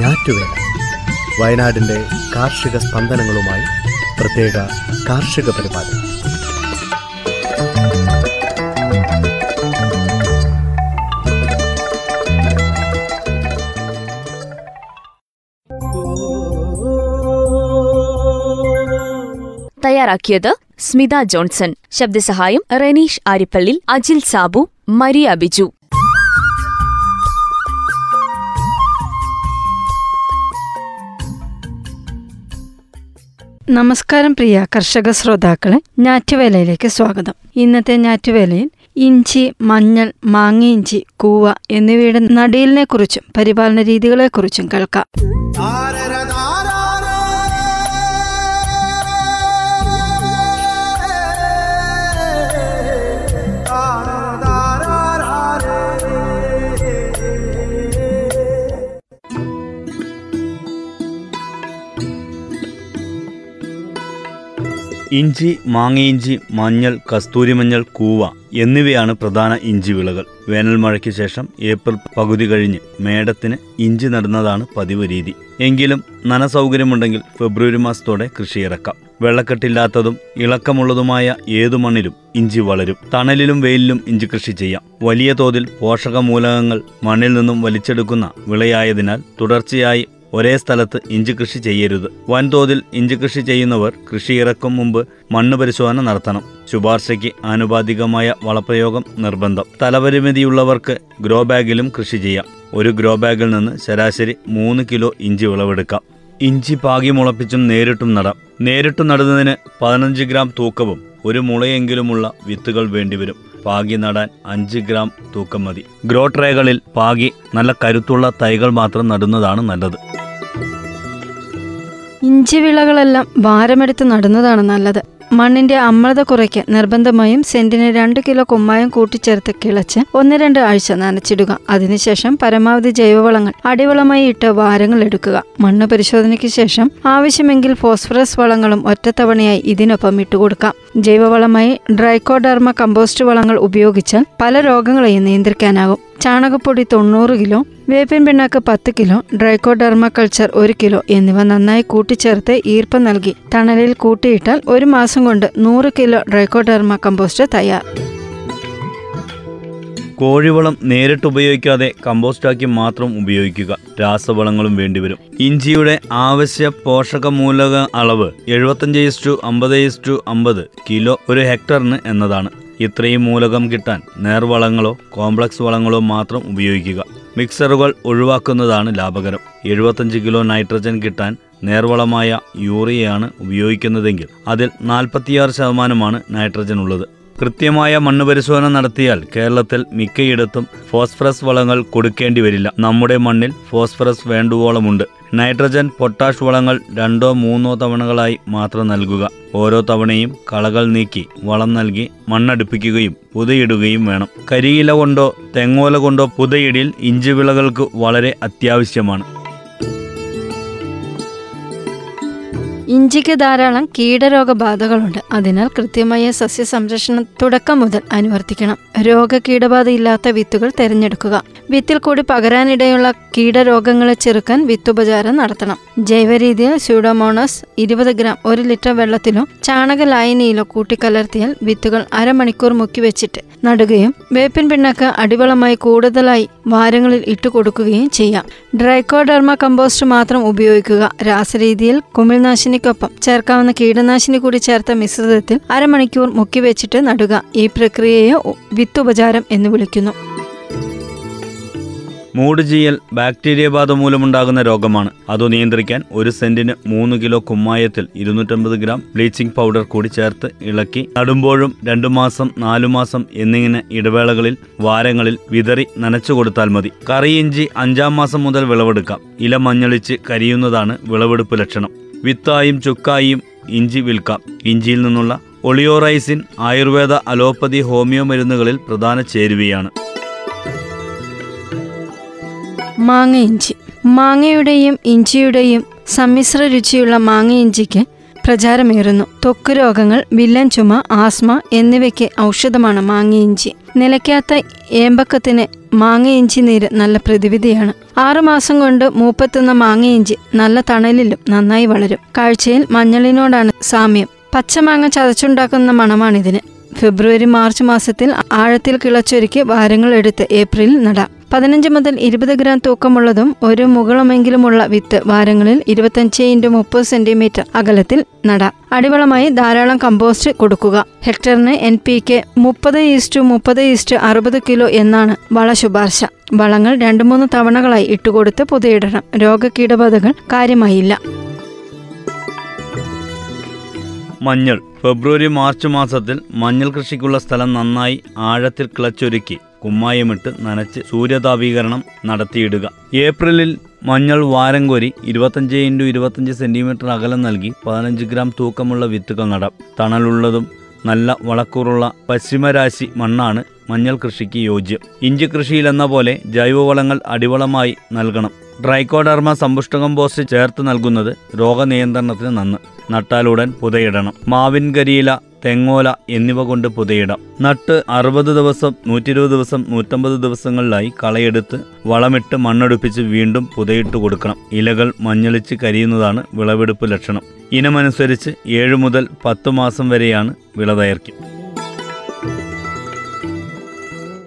ഞാറ്റുവേല വയനാടിന്റെ കാർഷിക സ്പന്ദനങ്ങളുമായി പ്രത്യേക കാർഷിക പരിപാടി. തയ്യാറാക്കിയത് സ്മിത ജോൺസൺ ശബ്ദസഹായം റെനീഷ് ആരിപ്പള്ളി അജിൽ സാബു മരിയ ബിജു. നമസ്കാരം പ്രിയ കർഷക ശ്രോതാക്കളെ ഞാറ്റുവേലയിലേക്ക് സ്വാഗതം. ഇന്നത്തെ ഞാറ്റുവേലയിൽ ഇഞ്ചി മഞ്ഞൾ മാങ്ങയിഞ്ചി കൂവ എന്നിവയുടെ നടീലിനെ കുറിച്ചും പരിപാലന രീതികളെക്കുറിച്ചും കേൾക്കാം. ഇഞ്ചി മാങ്ങയിഞ്ചി മഞ്ഞൾ കസ്തൂരിമഞ്ഞൾ കൂവ എന്നിവയാണ് പ്രധാന ഇഞ്ചി വിളകൾ. വേനൽ മഴയ്ക്ക് ശേഷം ഏപ്രിൽ പകുതി കഴിഞ്ഞ് മേടത്തിന് ഇഞ്ചി നടുന്നതാണ് പതിവ് രീതി. എങ്കിലും നനസൗകര്യമുണ്ടെങ്കിൽ ഫെബ്രുവരി മാസത്തോടെ കൃഷി ഇറക്കാം. വെള്ളക്കെട്ടില്ലാത്തതും ഇളക്കമുള്ളതുമായ ഏതു മണ്ണിലും ഇഞ്ചി വളരും. തണലിലും വെയിലിലും ഇഞ്ചി കൃഷി ചെയ്യാം. വലിയ തോതിൽ പോഷകമൂലകങ്ങൾ മണ്ണിൽ നിന്നും വലിച്ചെടുക്കുന്ന വിളയായതിനാൽ തുടർച്ചയായി ഒരേ സ്ഥലത്ത് ഇഞ്ചി കൃഷി ചെയ്യരുത്. വൻതോതിൽ ഇഞ്ചി കൃഷി ചെയ്യുന്നവർ കൃഷി ഇറക്കും മുമ്പ് മണ്ണ് പരിശോധന നടത്തണം. ശുപാർശയ്ക്ക് ആനുപാതികമായ വളപ്രയോഗം നിർബന്ധം. തലപരിമിതിയുള്ളവർക്ക് ഗ്രോ ബാഗിലും കൃഷി ചെയ്യാം. ഒരു ഗ്രോ ബാഗിൽ നിന്ന് ശരാശരി മൂന്ന് കിലോ ഇഞ്ചി വിളവെടുക്കാം. ഇഞ്ചി പാകി മുളപ്പിച്ചും നേരിട്ടും നടാം. നേരിട്ടും നടുന്നതിന് പതിനഞ്ച് ഗ്രാം തൂക്കവും ഒരു മുളയെങ്കിലുമുള്ള വിത്തുകൾ വേണ്ടിവരും. പാകി നടാൻ അഞ്ച് ഗ്രാം തൂക്കം മതി. ഗ്രോ ട്രേകളിൽ പാകി നല്ല കരുത്തുള്ള തൈകൾ മാത്രം നടുന്നതാണ് നല്ലത്. ഇഞ്ചി വിളകളെല്ലാം ഭാരമെടുത്ത് നടുന്നതാണ് നല്ലത്. മണ്ണിന്റെ അമ്ലത കുറയ്ക്കാൻ നിർബന്ധമായും സെന്റിന് രണ്ട് കിലോ കുമ്മായം കൂട്ടിച്ചേർത്ത് കിളച്ച് ഒന്ന് രണ്ട് ആഴ്ച നനച്ചിടുക. അതിനുശേഷം പരമാവധി ജൈവവളങ്ങൾ അടിവളമായി ഇട്ട് വാരങ്ങൾ എടുക്കുക. മണ്ണ് പരിശോധനയ്ക്ക് ശേഷം ആവശ്യമെങ്കിൽ ഫോസ്ഫറസ് വളങ്ങളും ഒറ്റത്തവണയായി ഇതിനൊപ്പം ഇട്ടുകൊടുക്കാം. ജൈവവളമായി ഡ്രൈക്കോഡർമ കമ്പോസ്റ്റ് വളങ്ങൾ ഉപയോഗിച്ചാൽ പല രോഗങ്ങളെയും നിയന്ത്രിക്കാനാകും. ചാണകപ്പൊടി തൊണ്ണൂറ് കിലോ വേപ്പിൻ പിണ്ണാക്ക് പത്ത് കിലോ ഡ്രൈക്കോഡർമ കൾച്ചർ ഒരു കിലോ എന്നിവ നന്നായി കൂട്ടിച്ചേർത്ത് ഈർപ്പം നൽകി തണലിൽ കൂട്ടിയിട്ടാൽ ഒരു മാസം കൊണ്ട് നൂറ് കിലോ ഡ്രൈക്കോഡർമ കമ്പോസ്റ്റ് തയ്യാർ. കോഴിവളം നേരിട്ട് ഉപയോഗിക്കാതെ കമ്പോസ്റ്റാക്കി മാത്രം ഉപയോഗിക്കുക. രാസവളങ്ങളും വേണ്ടിവരും. ഇഞ്ചിയുടെ ആവശ്യ പോഷക മൂലക അളവ് എഴുപത്തഞ്ച് ഇസ്റ്റു അമ്പത് ഇസ്റ്റു അമ്പത് കിലോ ഒരു ഹെക്ടറിന് എന്നതാണ്. ഇത്രയും മൂലകം കിട്ടാൻ നേർവളങ്ങളോ കോംപ്ലക്സ് വളങ്ങളോ മാത്രം ഉപയോഗിക്കുക. മിക്സറുകൾ ഒഴിവാക്കുന്നതാണ് ലാഭകരം. എഴുപത്തഞ്ച് കിലോ നൈട്രജൻ കിട്ടാൻ നേർവളമായ യൂറിയയാണ് ഉപയോഗിക്കുന്നതെങ്കിൽ അതിൽ നാൽപ്പത്തിയാറ് ശതമാനമാണ് നൈട്രജൻ ഉള്ളത്. കൃത്യമായ മണ്ണ് പരിശോധന നടത്തിയാൽ കേരളത്തിൽ മിക്കയിടത്തും ഫോസ്ഫറസ് വളങ്ങൾ കൊടുക്കേണ്ടി വരില്ല. നമ്മുടെ മണ്ണിൽ ഫോസ്ഫറസ് വേണ്ടുവോളമുണ്ട്. നൈട്രജൻ പൊട്ടാഷ് വളങ്ങൾ രണ്ടോ മൂന്നോ തവണകളായി മാത്രം നൽകുക. ഓരോ തവണയും കളകൾ നീക്കി വളം നൽകി മണ്ണടുപ്പിക്കുകയും പുതയിടുകയും വേണം. കരിയില കൊണ്ടോ തെങ്ങോല കൊണ്ടോ പുതയിടിൽ ഇഞ്ചി വിളകൾക്ക് വളരെ അത്യാവശ്യമാണ്. ഇഞ്ചിക്ക് ധാരാളം കീടരോഗബാധകളുണ്ട്. അതിനാൽ കൃത്യമായ സസ്യ സംരക്ഷണം തുടക്കം മുതൽ അനുവർത്തിക്കണം. രോഗ കീടബാധയില്ലാത്ത വിത്തുകൾ തിരഞ്ഞെടുക്കുക. വിത്തിൽ കൂടി പകരാനിടയുള്ള കീടരോഗങ്ങളെ ചെറുക്കാൻ വിത്തുപചാരം നടത്തണം. ജൈവരീതിയിൽ സ്യൂഡോമോണസ് ഇരുപത് ഗ്രാം ഒരു ലിറ്റർ വെള്ളത്തിലോ ചാണക ലായനിയിലോ കൂട്ടിക്കലർത്തിയാൽ വിത്തുകൾ അരമണിക്കൂർ മുക്കി വെച്ചിട്ട് നടുകയും വേപ്പിൻ പിണ്ണാക്ക് അടിവളമായി കൂടുതലായി വാരങ്ങളിൽ ഇട്ടുകൊടുക്കുകയും ചെയ്യാം. ഡ്രൈക്കോഡർമ കമ്പോസ്റ്റ് മാത്രം ഉപയോഗിക്കുക. രാസരീതിയിൽ കുമിൾനാശിനിക്കൊപ്പം ചേർക്കാവുന്ന കീടനാശിനി കൂടി ചേർത്ത മിശ്രിതത്തിൽ അരമണിക്കൂർ മുക്കി വെച്ചിട്ട് നടുക. ഈ പ്രക്രിയയെ വിത്തുപചാരം എന്ന് വിളിക്കുന്നു. മൂട് ചീയൽ ബാക്ടീരിയ ബാധ മൂലമുണ്ടാകുന്ന രോഗമാണ്. അത് നിയന്ത്രിക്കാൻ ഒരു സെന്റിന് മൂന്ന് കിലോ കുമ്മായത്തിൽ ഇരുന്നൂറ്റമ്പത് ഗ്രാം ബ്ലീച്ചിംഗ് പൗഡർ കൂടി ചേർത്ത് ഇളക്കി. നടുമ്പോഴും രണ്ടു മാസം നാലു മാസം എന്നിങ്ങനെ ഇടവേളകളിൽ വാരങ്ങളിൽ വിതറി നനച്ചു കൊടുത്താൽ മതി. കറി ഇഞ്ചി അഞ്ചാം മാസം മുതൽ വിളവെടുക്കാം. ഇല മഞ്ഞളിച്ച് കരിയുന്നതാണ് വിളവെടുപ്പ് ലക്ഷണം. വിത്തായും ചുക്കായും ഇഞ്ചി വിൽക്കാം. ഇഞ്ചിയിൽ നിന്നുള്ള ഒളിയോറൈസിൻ ആയുർവേദ അലോപ്പതി ഹോമിയോ മരുന്നുകളിൽ പ്രധാന ചേരുവയാണ്. മാങ്ങ ഇഞ്ചി. മാങ്ങയുടെയും ഇഞ്ചിയുടെയും സമ്മിശ്ര രുചിയുള്ള മാങ്ങ ഇഞ്ചിക്ക് പ്രചാരമേറുന്നു. ത്വക്ക് രോഗങ്ങൾ വില്ലൻ ചുമ ആസ്മ എന്നിവയ്ക്ക് ഔഷധമാണ് മാങ്ങ ഇഞ്ചി. നിലയ്ക്കാത്ത ഏമ്പക്കത്തിന് മാങ്ങ ഇഞ്ചി നീര് നല്ല പ്രതിവിധിയാണ്. ആറുമാസം കൊണ്ട് മൂപ്പത്തുന്ന മാങ്ങ ഇഞ്ചി നല്ല തണലിലും നന്നായി വളരും. കാഴ്ചയിൽ മഞ്ഞളിനോടാണ് സാമ്യം. പച്ചമാങ്ങ ചതച്ചുണ്ടാക്കുന്ന മണമാണിതിന്. ഫെബ്രുവരി മാർച്ച് മാസത്തിൽ ആഴത്തിൽ കിളച്ചൊരുക്കി വാരങ്ങൾ എടുത്ത് ഏപ്രിലിൽ നടാം. പതിനഞ്ച് മുതൽ ഇരുപത് ഗ്രാം തൂക്കമുള്ളതും ഒരു മുകളമെങ്കിലുമുള്ള വിത്ത് വാരങ്ങളിൽ ഇരുപത്തഞ്ച് ഇന്റു മുപ്പത് സെന്റിമീറ്റർ അകലത്തിൽ നട. അടിവളമായി ധാരാളം കമ്പോസ്റ്റ് കൊടുക്കുക. ഹെക്ടറിന് എൻ പി കെ മുപ്പത് ഈസ്റ്റു മുപ്പത് ഈസ്റ്റു അറുപത് കിലോ എന്നാണ് വള ശുപാർശ. വളങ്ങൾ രണ്ടു മൂന്ന് തവണകളായി ഇട്ടുകൊടുത്ത് പുതയിടണം. രോഗകീടബാധകൾ കാര്യമായില്ല. മഞ്ഞൾ. ഫെബ്രുവരി മാർച്ച് മാസത്തിൽ മഞ്ഞൾ കൃഷിക്കുള്ള സ്ഥലം നന്നായി ആഴത്തിൽ കിളച്ചൊരുക്കി. കുമ്മായമിട്ട് നനച്ച് സൂര്യതാപീകരണം നടത്തിയിടുക. ഏപ്രിലിൽ മഞ്ഞൾ വാരം കോരി ഇരുപത്തഞ്ച് ഇന്റു ഇരുപത്തഞ്ച് സെന്റിമീറ്റർ അകലം നൽകി പതിനഞ്ച് ഗ്രാം തൂക്കമുള്ള വിത്തുകൾ നടാം. തണലുള്ളതും നല്ല വളക്കൂറുള്ള പശ്ചിമരാശി മണ്ണാണ് മഞ്ഞൾ കൃഷിക്ക് യോജ്യം. ഇഞ്ചി കൃഷിയിലെന്ന പോലെ ജൈവവളങ്ങൾ അടിവളമായി നൽകണം. ഡ്രൈക്കോഡർമ സമ്പുഷ്ട കമ്പോസ്റ്റ് ചേർത്ത് നൽകുന്നത് രോഗനിയന്ത്രണത്തിന് നന്ന്. നട്ടാലുടൻ പുതയിടണം. മാവിൻ കരിയില തെങ്ങോല എന്നിവ കൊണ്ട് പുതയിടാം. നട്ട് അറുപത് ദിവസം നൂറ്റി ഇരുപത് ദിവസം നൂറ്റമ്പത് ദിവസങ്ങളിലായി കളയെടുത്ത് വളമിട്ട് മണ്ണടുപ്പിച്ച് വീണ്ടും പുതയിട്ട് കൊടുക്കണം. ഇലകൾ മഞ്ഞളിച്ച് കരിയുന്നതാണ് വിളവെടുപ്പ് ലക്ഷണം. ഇനമനുസരിച്ച് ഏഴ് മുതൽ പത്ത് മാസം വരെയാണ് വിള ദൈർഘ്യം.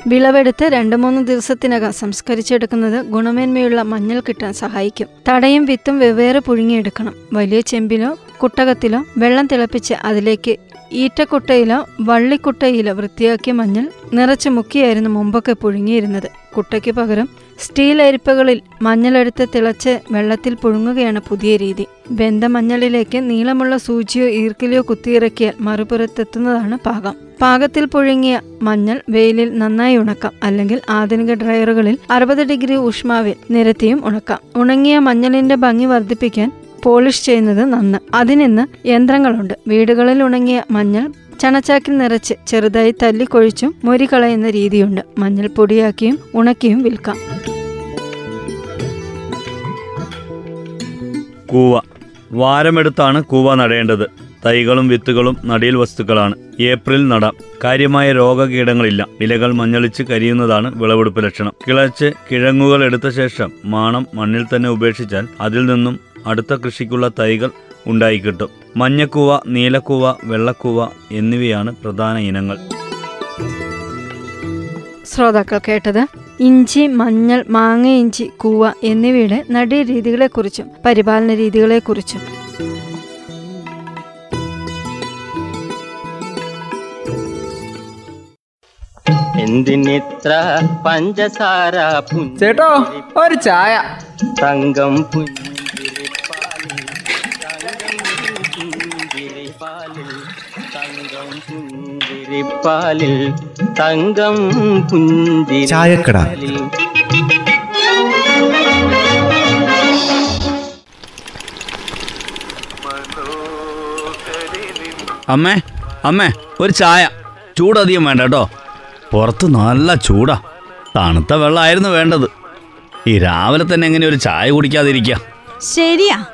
വിളവെടുത്ത് രണ്ട് മൂന്ന് ദിവസത്തിനകം സംസ്കരിച്ചെടുക്കുന്നത് ഗുണമേന്മയുള്ള മഞ്ഞൾ കിട്ടാൻ സഹായിക്കും. തടയും വിത്തും വെവ്വേറെ പുഴുങ്ങിയെടുക്കണം. വലിയ ചെമ്പിലോ കുട്ടകത്തിലോ വെള്ളം തിളപ്പിച്ച് അതിലേക്ക് ഈറ്റക്കുട്ടയിലോ വള്ളിക്കുട്ടയിലോ വൃത്തിയാക്കിയ മഞ്ഞൾ നിറച്ച് മുക്കിയായിരുന്നു മുമ്പൊക്കെ പുഴുങ്ങിയിരുന്നത്. കുട്ടയ്ക്ക് പകരം സ്റ്റീൽ അരിപ്പകളിൽ മഞ്ഞളെടുത്ത് തിളച്ച് വെള്ളത്തിൽ പുഴുങ്ങുകയാണ് പുതിയ രീതി. വെന്ത മഞ്ഞളിലേക്ക് നീളമുള്ള സൂചിയോ ഈർക്കിലിയോ കുത്തിയിറക്കിയാൽ മറുപുറത്തെത്തുന്നതാണ് പാകം. പാകത്തിൽ പുഴുങ്ങിയ മഞ്ഞൾ വെയിലിൽ നന്നായി ഉണക്കാം. അല്ലെങ്കിൽ ആധുനിക ഡ്രയറുകളിൽ അറുപത് ഡിഗ്രി ഊഷ്മാവിൽ നിരത്തിയും ഉണക്കാം. ഉണങ്ങിയ മഞ്ഞളിന്റെ ഭംഗി വർദ്ധിപ്പിക്കാൻ പോളിഷ് ചെയ്യുന്നത് നന്ന്. അതിനിന്ന് യന്ത്രങ്ങളുണ്ട്. വീടുകളിൽ ഉണങ്ങിയ മഞ്ഞൾ ചണച്ചാക്കിൽ നിറച്ച് ചെറുതായി തല്ലിക്കൊഴിച്ചും മൊരി കളയുന്ന രീതിയുണ്ട്. മഞ്ഞൾ പൊടിയാക്കിയും ഉണക്കിയും വിൽക്കാം. കൂവ. വാരമെടുത്താണ് കൂവ നടേണ്ടത്. തൈകളും വിത്തുകളും നടീൽ വസ്തുക്കളാണ്. ഏപ്രിൽ നടാം. കാര്യമായ രോഗകീടങ്ങളില്ല. ഇലകൾ മഞ്ഞളിച്ച് കരിയുന്നതാണ് വിളവെടുപ്പ് ലക്ഷണം. കിളച്ച് കിഴങ്ങുകൾ എടുത്ത ശേഷം മാണം മണ്ണിൽ തന്നെ ഉപേക്ഷിച്ചാൽ അതിൽ നിന്നും അടുത്ത കൃഷിക്കുള്ള തൈകൾ ഉണ്ടായിക്കിട്ടും. മഞ്ഞക്കൂവ നീലക്കൂവ വെള്ളക്കൂവ എന്നിവയാണ് പ്രധാന ഇനങ്ങൾ. ശ്രോതാക്കൾ കേട്ടത് ഇഞ്ചി മഞ്ഞൾ മാങ്ങ ഇഞ്ചി കൂവ എന്നിവയുടെ നടീരീതികളെക്കുറിച്ചും പരിപാലന രീതികളെക്കുറിച്ചും. എന്തിനിത്ര പഞ്ചസാര ചേട്ടോ ഒരു ചായ. തങ്കം പുഞ്ചിരിപ്പാലിൽ പുഞ്ചിരിപ്പാലിൽ തങ്കം പുഞ്ചി ചായക്കട. അമ്മേ അമ്മേ ഒരു ചായ. ചൂടധികം വേണ്ട കേട്ടോ. പുറത്ത് നല്ല ചൂടാ. തണുത്ത വെള്ളമായിരുന്നു വേണ്ടത്. ഈ രാവിലെ തന്നെ എങ്ങനെ ഒരു ചായ കുടിക്കാതിരിക്കുക ശരിയാ.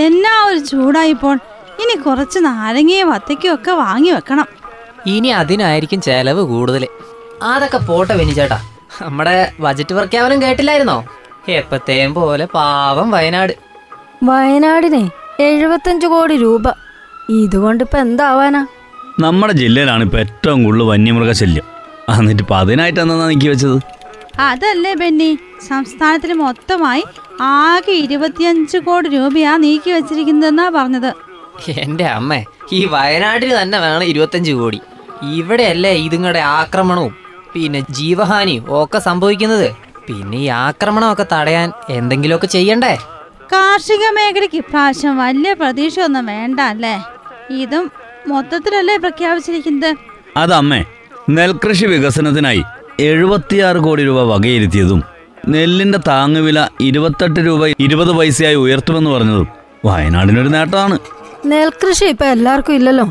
എന്നാ ഒരു ചൂടായിപ്പോൾ. ഇനി കുറച്ച് നാരങ്ങയും വത്തയ്ക്കും ഒക്കെ വാങ്ങി വെക്കണം. ഇനി അതിനായിരിക്കും ചെലവ് കൂടുതൽ അതൊക്കെ പോട്ടെ വിനിച്ചേട്ടാ നമ്മുടെ ബജറ്റ് പ്രഖ്യാപനം കേട്ടില്ലായിരുന്നോ? എപ്പത്തേം പോലെ പാവം വയനാട്. വയനാടിനെ എഴുപത്തഞ്ച് കോടി രൂപ. ഇതുകൊണ്ട് ഇതുകൊണ്ടിപ്പോ എന്താവാനാ? നമ്മുടെ ജില്ലയിലാണ് ഇപ്പൊ ഏറ്റവും കൂടുതൽ വന്യമൃഗശല്യം എന്നിട്ട് ഇപ്പം അതിനായിട്ട് എന്നാ നീക്കി വെച്ചത്? അതല്ലേ ബെന്നി. സംസ്ഥാനത്തിന് മൊത്തമായി ആകെ ഇരുപത്തിയഞ്ച് കോടി രൂപയാ നീക്കി വെച്ചിരിക്കുന്നതെന്നാ പറഞ്ഞത്. എന്റെ അമ്മേ ഈ വയനാട്ടിൽ തന്നെ വേണം ഇരുപത്തഞ്ച് കോടി. ഇവിടെയല്ലേ ഇതുങ്ങളുടെ ആക്രമണവും. പിന്നെ ജീവഹാനിയും ഒക്കെ സംഭവിക്കുന്നത്. പിന്നെ ഈ ആക്രമണമൊക്കെ തടയാൻ എന്തെങ്കിലുമൊക്കെ ചെയ്യണ്ടേ? കാർഷിക മേഖലയ്ക്ക് ഇപ്രാവശ്യം വലിയ പ്രതീക്ഷയൊന്നും വേണ്ട അല്ലേ ഇതും മൊത്തത്തിലല്ലേ പ്രഖ്യാപിച്ചിരിക്കുന്നത്? അതമ്മേ നെൽകൃഷി വികസനത്തിനായി എഴുപത്തിയാറ് കോടി രൂപ വകയിരുത്തിയതും നെല്ലിന്റെ താങ്ങുവില ഇരുപത്തെട്ട് രൂപ ഇരുപത് പൈസയായി ഉയർത്തുമെന്ന് പറഞ്ഞതും വയനാടിനൊരു നേട്ടമാണ്. നെൽകൃഷി ഇപ്പൊ എല്ലാവർക്കും ഇല്ലല്ലോ.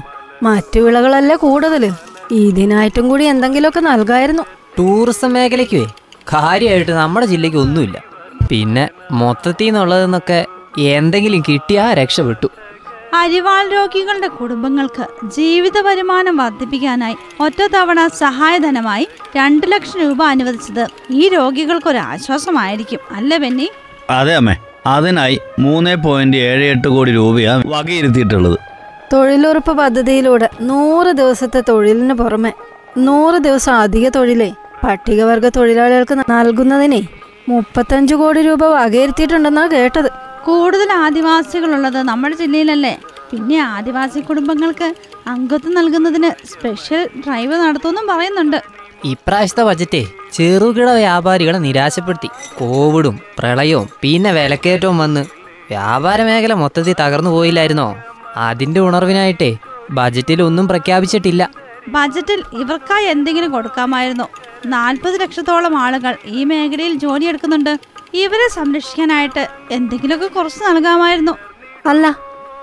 മറ്റു വിളകളല്ലേ കൂടുതൽ. ഇതിനായിട്ടും കൂടി എന്തെങ്കിലുമൊക്കെ നൽകായിരുന്നു. ടൂറിസം മേഖലയ്ക്ക് കാര്യമായിട്ട് നമ്മുടെ ജില്ലയ്ക്ക് ഒന്നുമില്ല. പിന്നെ മൊത്തത്തിൽ നിന്നുള്ളതെന്നൊക്കെ എന്തെങ്കിലും കിട്ടിയാ രക്ഷപ്പെട്ടു. അരിവാൾ രോഗികളുടെ കുടുംബങ്ങൾക്ക് ജീവിത വരുമാനം വർദ്ധിപ്പിക്കാനായി ഒറ്റത്തവണ സഹായധനമായി രണ്ട് ലക്ഷം രൂപ അനുവദിച്ചത് ഈ രോഗികൾക്ക് ഒരു ആശ്വാസമായിരിക്കും. അല്ല ബെന്നി? അതെ അമ്മേ. അതിനായി മൂന്ന് പോയിന്റ് ഏഴ് എട്ട് കോടി രൂപയാണ് വകയിരുത്തിയിട്ടുള്ളത്. തൊഴിലുറപ്പ് പദ്ധതിയിലൂടെ നൂറ് ദിവസത്തെ തൊഴിലിന് പുറമെ നൂറ് ദിവസം അധിക തൊഴിലേ പട്ടികവർഗ തൊഴിലാളികൾക്ക് നൽകുന്നതിനെ മുപ്പത്തഞ്ച് കോടി രൂപ വകയിരുത്തിയിട്ടുണ്ടെന്നാണ് കേട്ടത്. കൂടുതൽ ആദിവാസികളുള്ളത് നമ്മുടെ ജില്ലയിലല്ലേ? പിന്നെ ആദിവാസി കുടുംബങ്ങൾക്ക് അംഗത്വം നൽകുന്നതിന് സ്പെഷ്യൽ ഡ്രൈവ് നടത്തുമെന്നും പറയുന്നുണ്ട്. ഇപ്രാവശ്യത്തെ ബജറ്റേ ചെറുകിട വ്യാപാരികളെ നിരാശപ്പെടുത്തി. കോവിഡും പ്രളയവും പിന്നെ വിലക്കയറ്റവും വന്ന് വ്യാപാര മേഖല മൊത്തത്തിൽ തകർന്നു പോയില്ലായിരുന്നോ? അതിന്റെ ഉണർവിനായിട്ടേ ബജറ്റിൽ ഒന്നും പ്രഖ്യാപിച്ചിട്ടില്ല. ബജറ്റിൽ ഇവർക്കായി എന്തെങ്കിലും കൊടുക്കാമായിരുന്നു. നാൽപ്പത് ലക്ഷത്തോളം ആളുകൾ ഈ മേഖലയിൽ ജോലിയെടുക്കുന്നുണ്ട് ഇവരെ സംരക്ഷിക്കാനായിട്ട് എന്തെങ്കിലുമൊക്കെ കുറച്ച് നൽകാമായിരുന്നു. അല്ല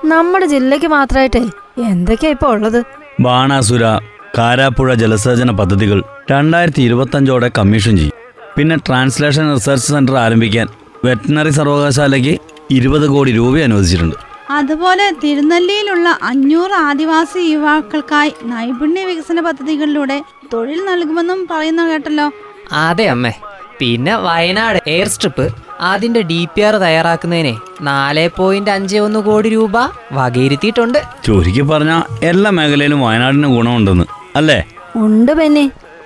നമ്മുടെ ജില്ലക്ക് മാത്രമായിട്ടേ എന്തൊക്കെയാ ഇപ്പൊ ഉള്ളത്? ബാണാസുര കാരാപ്പുഴ ജലസേചന പദ്ധതികൾ രണ്ടായിരത്തി ഇരുപത്തഞ്ചോടെ കമ്മീഷൻ ചെയ്യും. പിന്നെ ട്രാൻസ്ലേഷൻ റിസർച്ച് സെന്റർ ആരംഭിക്കാൻ വെറ്റിനറി സർവകലാശാലയ്ക്ക് ഇരുപത് കോടി രൂപ അനുവദിച്ചിട്ടുണ്ട്. അതുപോലെ തിരുനെല്ലിയിലുള്ള അഞ്ഞൂറ് ആദിവാസി യുവാക്കൾക്കായി നൈപുണ്യ വികസന പദ്ധതികളിലൂടെ തൊഴിൽ നൽകുമെന്നും പറയുന്ന കേട്ടല്ലോ. അതെ അമ്മേ. പിന്നെ വയനാട് എയർ സ്ട്രിപ്പ് അതിന്റെ ഡി പി ആർ തയ്യാറാക്കുന്നതിന് നാല് പോയിന്റ് അഞ്ച് ഒന്ന് കോടി രൂപ വകയിരുത്തിയിട്ടുണ്ട്. ചുരുക്കി പറഞ്ഞ എല്ലാ മേഖലയിലും വയനാടിന് ഗുണമുണ്ടെന്ന് അല്ലേ? ഉണ്ട് പെന്നെ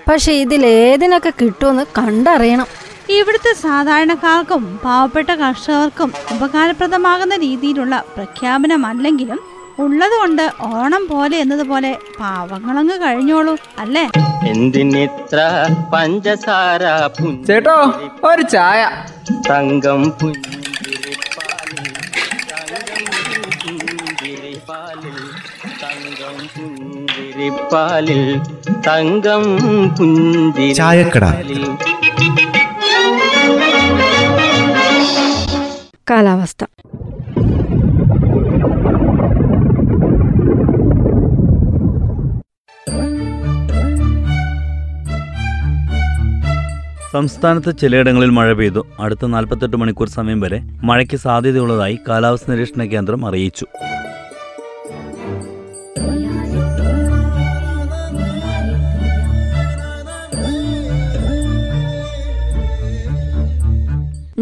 പക്ഷെ ഇതിലേതിനൊക്കെ കിട്ടുമെന്ന് കണ്ടറിയണം. ഇവിടുത്തെ സാധാരണക്കാർക്കും പാവപ്പെട്ട കർഷകർക്കും ഉപകാരപ്രദമാകുന്ന രീതിയിലുള്ള പ്രഖ്യാപനമല്ലെങ്കിലും ഉള്ളതുകൊണ്ട് ഓണം പോലെ എന്നതുപോലെ പാവങ്ങളങ്ങ് കഴിഞ്ഞോളൂ അല്ലേ? എന്തിനിത്ര പഞ്ചസാര ചേട്ടോ ഒരു ചായ. തങ്കം പുഞ്ചിരിപ്പാലിൽ തങ്കം പുഞ്ചിരിപ്പാലിൽ തങ്കം പുഞ്ചിരിപ്പാലിൽ കാലാവസ്ഥ. സംസ്ഥാനത്ത് ചിലയിടങ്ങളിൽ മഴ പെയ്തു. അടുത്ത നാൽപ്പത്തെട്ട് മണിക്കൂർ സമയം വരെ മഴയ്ക്ക് സാധ്യതയുള്ളതായി കാലാവസ്ഥ നിരീക്ഷണ കേന്ദ്രം അറിയിച്ചു.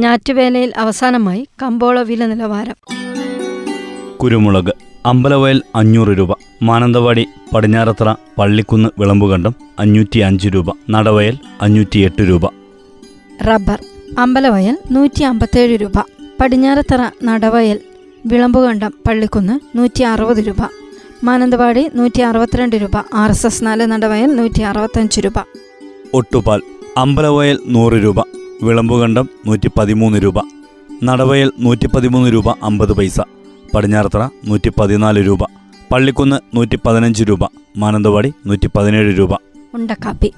ഞാറ്റുവേലയിൽ അവസാനമായി കമ്പോള വില നിലവാരം. കുരുമുളക് അമ്പലവയൽ അഞ്ഞൂറ് രൂപ മാനന്തവാടി പടിഞ്ഞാറത്തറ പള്ളിക്കുന്ന് വിളമ്പുകണ്ടം അഞ്ഞൂറ്റി അഞ്ച് രൂപ നടവയൽ അഞ്ഞൂറ്റി എട്ട് രൂപ. റബ്ബർ അമ്പലവയൽ നൂറ്റി അമ്പത്തേഴ് രൂപ പടിഞ്ഞാറത്തറ നടവയൽ വിളമ്പുകണ്ടം പള്ളിക്കുന്ന് നൂറ്റി അറുപത് രൂപ മാനന്തവാടി നൂറ്റി അറുപത്തിരണ്ട് രൂപ ആർ എസ് എസ് നാല് നടവയൽ നൂറ്റി അറുപത്തഞ്ച് രൂപ. ഒട്ടുപാൽ അമ്പലവയൽ നൂറ് രൂപ വിളമ്പുകണ്ടം നൂറ്റി പതിമൂന്ന് രൂപ. നടവയൽ നൂറ്റി പതിമൂന്ന് രൂപ അമ്പത് പൈസ. പടിഞ്ഞാറത്തറ നൂറ്റി പതിനാല് രൂപ. പള്ളിക്കുന്ന് നൂറ്റി പതിനഞ്ച് രൂപ. മാനന്തവാടി നൂറ്റി പതിനേഴ് രൂപ. ഉണ്ടക്കാപ്പി.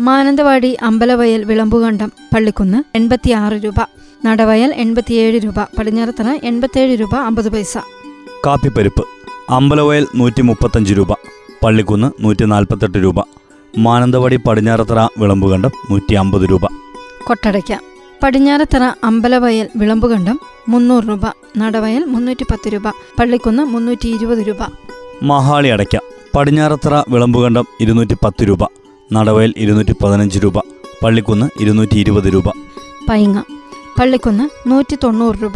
മാനന്തവാടി അമ്പലവയൽ വിളമ്പുകണ്ടം പള്ളിക്കുന്ന് എൺപത്തിയാറ് രൂപ. നടവയൽ എൺപത്തിയേഴ് രൂപ. പടിഞ്ഞാറത്തറ എൺപത്തേഴ് രൂപ അമ്പത് പൈസ. കാപ്പിപ്പരിപ്പ് അമ്പലവയൽ നൂറ്റി മുപ്പത്തഞ്ച് രൂപ. പള്ളിക്കുന്ന് നൂറ്റി നാൽപ്പത്തെട്ട് രൂപ. മാനന്തവാടി പടിഞ്ഞാറത്തറ വിളമ്പുകണ്ടം നൂറ്റി അമ്പത് രൂപ. കൊട്ടടയ്ക്ക. പടിഞ്ഞാറത്തറ അമ്പലവയൽ വിളമ്പുകണ്ടം മുന്നൂറ് രൂപ. നടവയൽ മുന്നൂറ്റി പത്ത് രൂപ. പള്ളിക്കുന്ന് മുന്നൂറ്റി ഇരുപത് രൂപ. മഹാളി അടയ്ക്ക. പടിഞ്ഞാറത്തറ വിളമ്പുകണ്ടം ഇരുന്നൂറ്റി പത്ത് രൂപ. നടവയൽ ഇരുന്നൂറ്റി പതിനഞ്ച് രൂപ. പള്ളിക്കുന്ന് ഇരുന്നൂറ്റി ഇരുപത് രൂപ. പൈങ്ങ. പള്ളിക്കുന്ന് നൂറ്റി തൊണ്ണൂറ് രൂപ.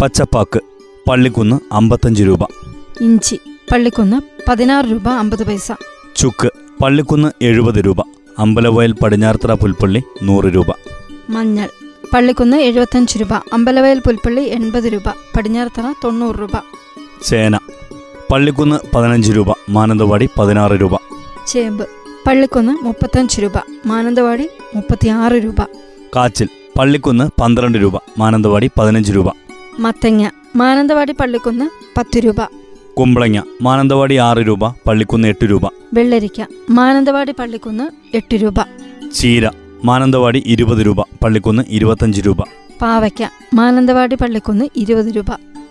പച്ചപ്പാക്ക്. പള്ളിക്കുന്ന് അമ്പത്തഞ്ച് രൂപ. ഇഞ്ചി. പള്ളിക്കുന്ന് പതിനാറ് രൂപ അമ്പത് പൈസ. ചുക്ക്. പള്ളിക്കുന്ന് എഴുപത് രൂപ. അമ്പലവയൽ പടിഞ്ഞാറത്തറ പുൽപ്പള്ളി നൂറ് രൂപ. മഞ്ഞൾ. പള്ളിക്കുന്ന് എഴുപത്തഞ്ച് രൂപ. അമ്പലവയൽ പുൽപ്പള്ളി എൺപത് രൂപ. പടിഞ്ഞാറത്തറ തൊണ്ണൂറ് രൂപ. ചേന. പള്ളിക്കുന്ന് പതിനഞ്ച് രൂപ. മാനന്തവാടി പതിനാറ് രൂപ. ചേമ്പ്. പള്ളിക്കുന്ന് മുപ്പത്തഞ്ച് രൂപ. മാനന്തവാടി മുപ്പത്തിയാറ് രൂപ. കാച്ചിൽ. പള്ളിക്കുന്ന് പന്ത്രണ്ട് രൂപ. മാനന്തവാടി പതിനഞ്ച് രൂപ. മത്തങ്ങ. മാനന്തവാടി പള്ളിക്കുന്ന് പത്ത് രൂപ. കുമ്പളങ്ങ. മാനന്തവാടി ആറ് രൂപ. പള്ളിക്കുന്ന് എട്ട് രൂപ. വെള്ളരിക്ക. മാനന്തവാടി പള്ളിക്കുന്ന് എട്ട് രൂപ. ചീര. മാനന്തവാടി ഇരുപത് രൂപ പള്ളിക്കുന്ന് ഇരുപത്തഞ്ച് രൂപ. പാവയ്ക്ക മാനന്തവാടി പള്ളിക്കുന്ന് ഇരുപത് രൂപ.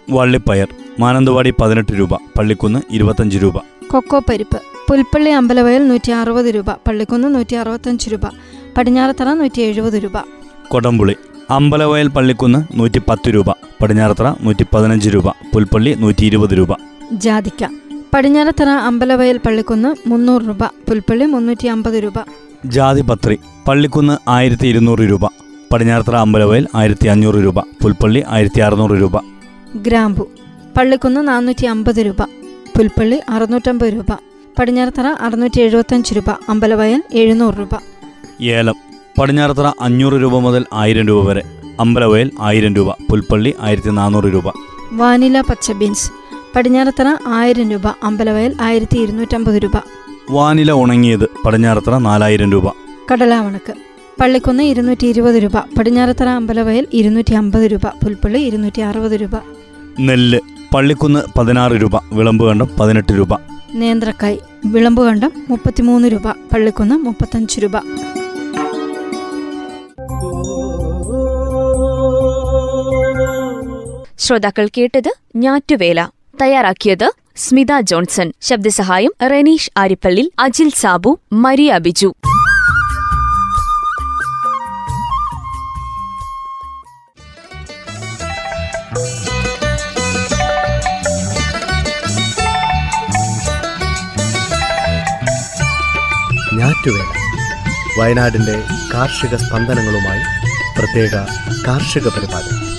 വള്ളിപ്പയർ മാനന്തവാടി പതിനെട്ട് രൂപ പള്ളിക്കുന്ന് ഇരുപത്തഞ്ച് രൂപ. കൊക്കോ പരിപ്പ് പുൽപ്പള്ളി അമ്പലവയൽ നൂറ്റി അറുപത് രൂപ പള്ളിക്കുന്ന് നൂറ്റി അറുപത്തഞ്ച് രൂപ പടിഞ്ഞാറത്തറ നൂറ്റി എഴുപത് രൂപ. കൊടംപുളി അമ്പലവയൽ പള്ളിക്കുന്ന് നൂറ്റി പത്ത് രൂപ പടിഞ്ഞാറത്തറ നൂറ്റി പതിനഞ്ച് രൂപ പുൽപ്പള്ളി നൂറ്റി ഇരുപത് രൂപ. ജാതിക്ക പടിഞ്ഞാറത്തറ അമ്പലവയൽ പള്ളിക്കുന്ന് മുന്നൂറ് രൂപ പുൽപ്പള്ളി മുന്നൂറ്റി അമ്പത് രൂപ. ജാതിപത്രി പള്ളിക്കുന്ന് ആയിരത്തി ഇരുന്നൂറ് രൂപ പടിഞ്ഞാറത്തറ അമ്പലവയൽ ആയിരത്തി അഞ്ഞൂറ് രൂപ പുൽപ്പള്ളി ആയിരത്തി അറുന്നൂറ് രൂപ. ഗ്രാമ്പു പള്ളിക്കുന്ന് നാനൂറ്റി അമ്പത് രൂപ പുൽപ്പള്ളി അറുന്നൂറ്റമ്പത് രൂപ പടിഞ്ഞാറത്തറ അറുന്നൂറ്റി എഴുപത്തഞ്ച് രൂപ അമ്പലവയൽ എഴുന്നൂറ് രൂപ. ഏലം പടിഞ്ഞാറത്തറ അഞ്ഞൂറ് രൂപ മുതൽ ആയിരം രൂപ വരെ അമ്പലവയൽ ആയിരം രൂപ പുൽപ്പള്ളി ആയിരത്തി നാനൂറ് രൂപ. വാനില പച്ച ബീൻസ് പടിഞ്ഞാറത്തറ ആയിരം രൂപ അമ്പലവയൽ ആയിരത്തി ഇരുന്നൂറ്റമ്പത് രൂപ. വാനില ഉണങ്ങിയത് പടിഞ്ഞാറത്തറ നാലായിരം രൂപ. കടലാവണക്ക് പള്ളിക്കുന്ന് ഇരുന്നൂറ്റി ഇരുപത് രൂപ. പടിഞ്ഞാറത്തറ അമ്പലവയൽ ഇരുന്നൂറ്റി അമ്പത് രൂപ. പുൽപ്പള്ളി ഇരുന്നൂറ്റി അറുപത് രൂപ. നെല്ല് പള്ളിക്കുന്ന് പതിനാറ് രൂപ. വിളമ്പ് കണ്ടം പതിനെട്ട് രൂപ. നേന്ത്രക്കായ് വിളമ്പുകണ്ടം മുപ്പത്തിമൂന്ന് രൂപ. പള്ളിക്കുന്ന് മുപ്പത്തഞ്ച് രൂപ. ശ്രോതാക്കൾ കേട്ടത് ഞാറ്റുവേല. തയ്യാറാക്കിയത് സ്മിത ജോൺസൺ ശബ്ദസഹായം റെനീഷ് ആരിപ്പള്ളി അജിൽ സാബു മരിയ ബിജു. വയനാടിന്റെ കാർഷിക സ്പന്ദനങ്ങളുമായി പ്രത്യേക കാർഷിക പരിപാടി.